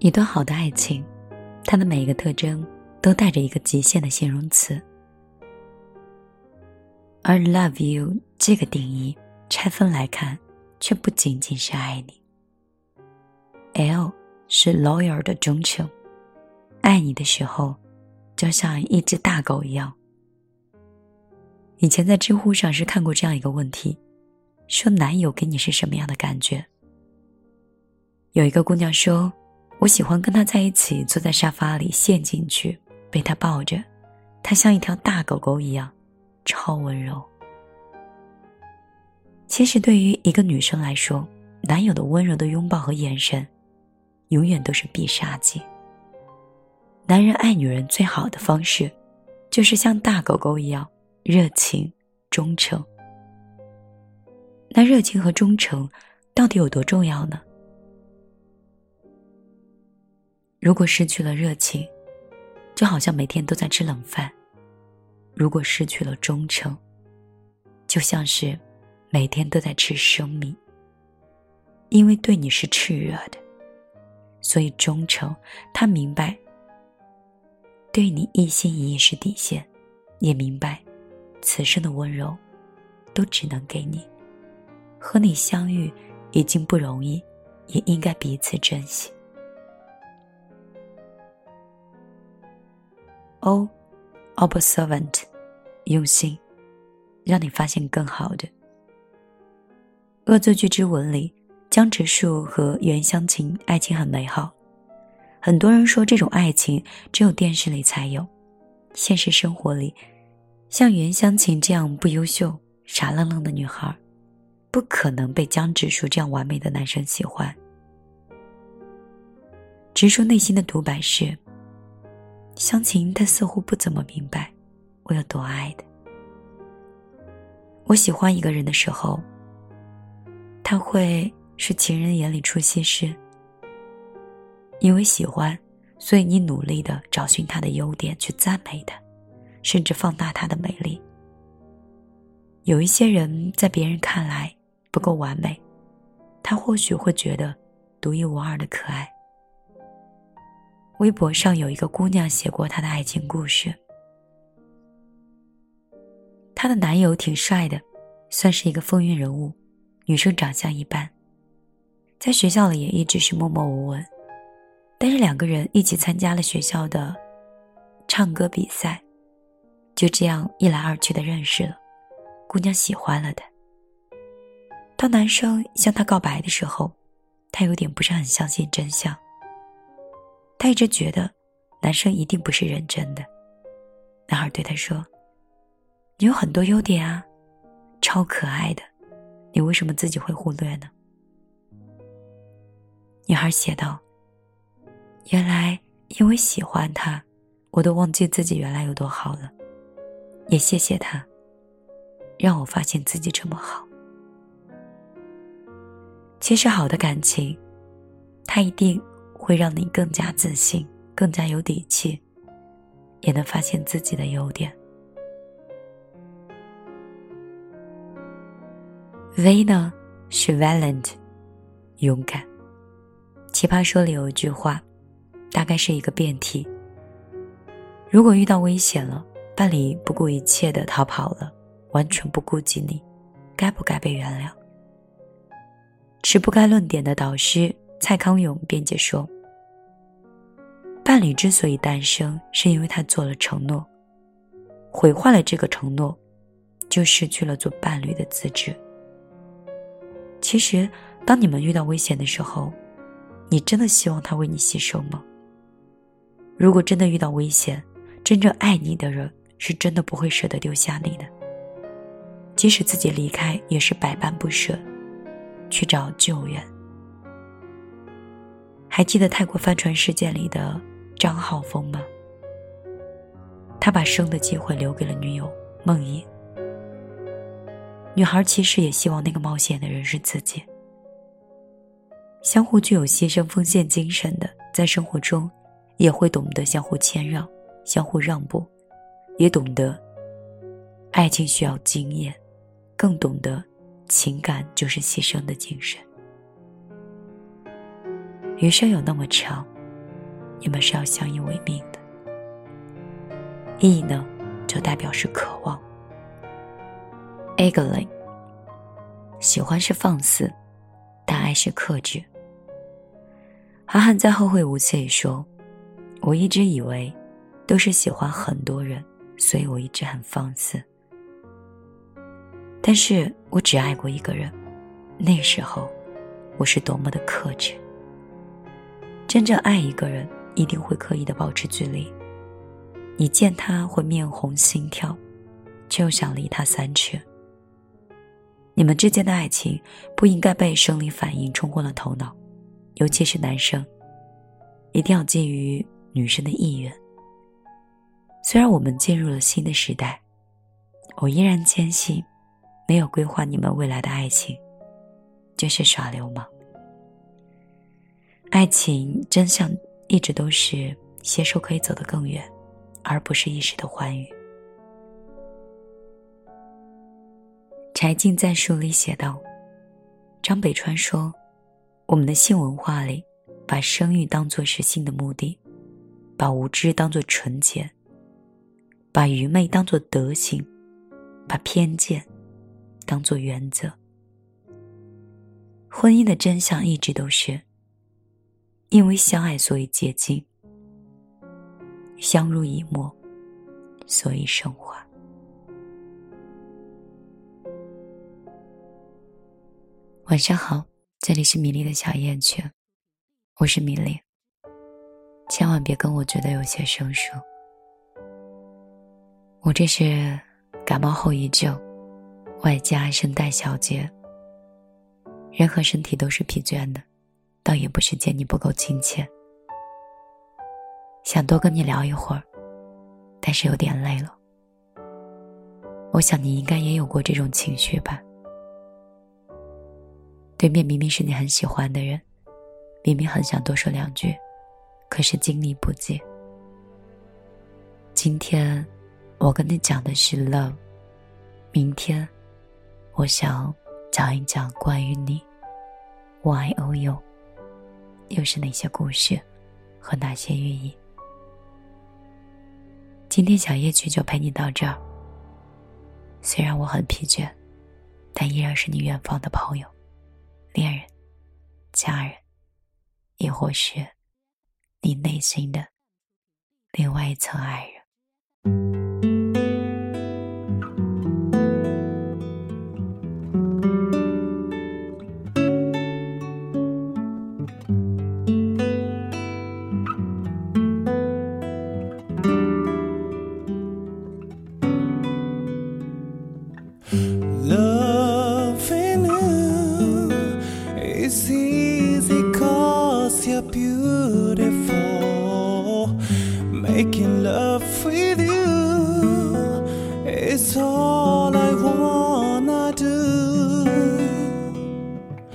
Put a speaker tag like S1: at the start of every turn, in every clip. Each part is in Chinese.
S1: 一段好的爱情，它的每一个特征都带着一个极限的形容词。而 “love you” 这个定义拆分来看，却不仅仅是爱你。L 是 loyal 的忠诚，爱你的时候，就像一只大狗一样。以前在知乎上是看过这样一个问题，说男友给你是什么样的感觉？有一个姑娘说。我喜欢跟他在一起，坐在沙发里陷进去，被他抱着，他像一条大狗狗一样，超温柔。其实对于一个女生来说，男友的温柔的拥抱和眼神，永远都是必杀技。男人爱女人最好的方式，就是像大狗狗一样热情、忠诚。那热情和忠诚，到底有多重要呢？如果失去了热情，就好像每天都在吃冷饭；如果失去了忠诚，就像是每天都在吃生米。因为对你是炽热的，所以忠诚。他明白，对你一心一意是底线，也明白，此生的温柔，都只能给你。和你相遇已经不容易，也应该彼此珍惜。O，observant，用心，让你发现更好的。《恶作剧之吻》里，江直树和袁湘琴爱情很美好，很多人说这种爱情只有电视里才有，现实生活里，像袁湘琴这样不优秀、傻愣愣的女孩，不可能被江直树这样完美的男生喜欢。直树内心的独白是。湘琴，他似乎不怎么明白我有多爱的。我喜欢一个人的时候，他会是情人眼里出西施。因为喜欢，所以你努力的找寻他的优点，去赞美他，甚至放大他的美丽。有一些人在别人看来不够完美，他或许会觉得独一无二的可爱。微博上有一个姑娘写过她的爱情故事。她的男友挺帅的，算是一个风云人物，女生长相一般，在学校里也一直是默默无闻。但是两个人一起参加了学校的唱歌比赛，就这样一来二去的认识了，姑娘喜欢了他。当男生向她告白的时候，她有点不是很相信真相。他一直觉得，男生一定不是认真的。男孩对他说：“你有很多优点啊，超可爱的，你为什么自己会忽略呢？”女孩写道：“原来因为喜欢他，我都忘记自己原来有多好了。也谢谢他，让我发现自己这么好。其实好的感情，他一定。”会让你更加自信，更加有底气，也能发现自己的优点。V 呢是 valiant，勇敢。奇葩说里有一句话，大概是一个辩题：如果遇到危险了，伴侣不顾一切的逃跑了，完全不顾及你，该不该被原谅？持不该论点的导师蔡康永辩解说。伴侣之所以诞生，是因为他做了承诺，毁坏了这个承诺，就失去了做伴侣的资质。其实，当你们遇到危险的时候，你真的希望他为你牺牲吗？如果真的遇到危险，真正爱你的人是真的不会舍得丢下你的，即使自己离开，也是百般不舍，去找救援。还记得泰国帆船事件里的张浩峰吗？他把生的机会留给了女友梦莹。女孩其实也希望那个冒险的人是自己。相互具有牺牲奉献精神的，在生活中也会懂得相互谦让、相互让步，也懂得爱情需要经验，更懂得情感就是牺牲的精神。余生有那么长，你们是要相依为命的。意呢，就代表是渴望。a g l i n 喜欢是放肆，但爱是克制。韩寒在《后会无期》里说：“我一直以为，都是喜欢很多人，所以我一直很放肆。但是我只爱过一个人，那时候，我是多么的克制。”真正爱一个人，一定会刻意的保持距离。你见他会面红心跳，却又想离他三尺。你们之间的爱情不应该被生理反应冲昏了头脑，尤其是男生，一定要基于女生的意愿。虽然我们进入了新的时代，我依然坚信，没有规划你们未来的爱情，就是耍流氓。爱情真相一直都是携手可以走得更远，而不是一时的欢愉。柴静在书里写道：“张北川说，我们的性文化里，把生育当作是性的目的，把无知当作纯洁，把愚昧当作德行，把偏见当作原则。婚姻的真相一直都是。”因为相爱，所以接近；相濡以沫，所以升华。晚上好，这里是米粒的小夜曲，我是米粒。千万别跟我觉得有些生疏，我这是感冒后遗症，外加声带小结，人和身体都是疲倦的。倒也不是见你不够亲切，想多跟你聊一会儿，但是有点累了。我想你应该也有过这种情绪吧？对面明明是你很喜欢的人，明明很想多说两句，可是精力不济。今天我跟你讲的是 love，明天我想讲一讲关于你，y o u。又是哪些故事，和哪些寓意？今天小夜曲就陪你到这儿。虽然我很疲倦，但依然是你远方的朋友、恋人、家人，亦或是你内心的另外一层爱人。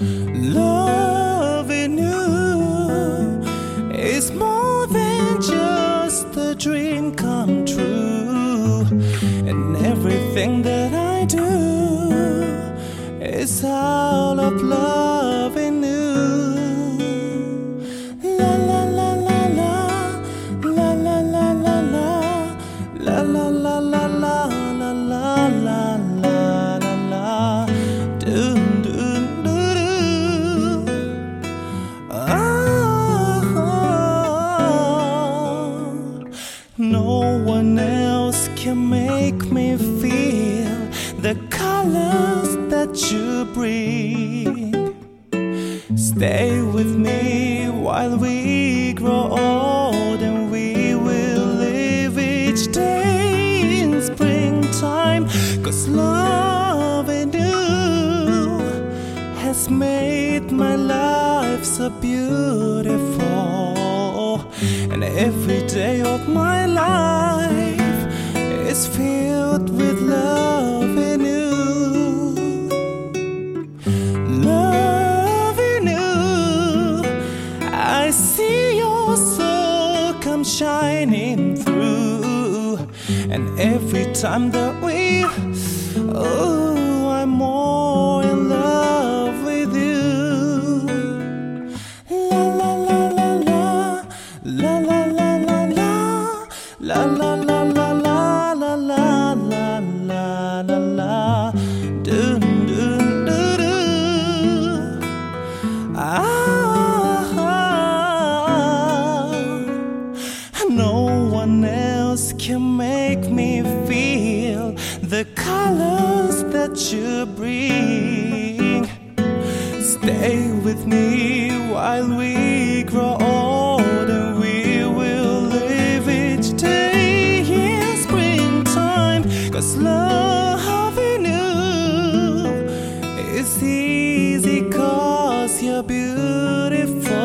S2: Loving you. Is more than just a dream come true, and everything that I do is out of loving you. la la la. Stay with me while we grow old and we will live each day in springtime. Cause love and you has made my life so beautiful. And every day of my life is filled I'm the to bring. Stay with me while we grow old and we will live each day in springtime. Cause loving you is easy cause you're beautiful.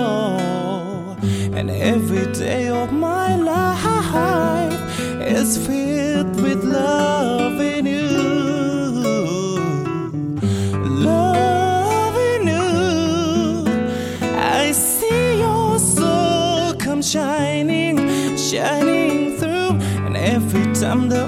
S2: And every day of my life is filled shining through. And every time the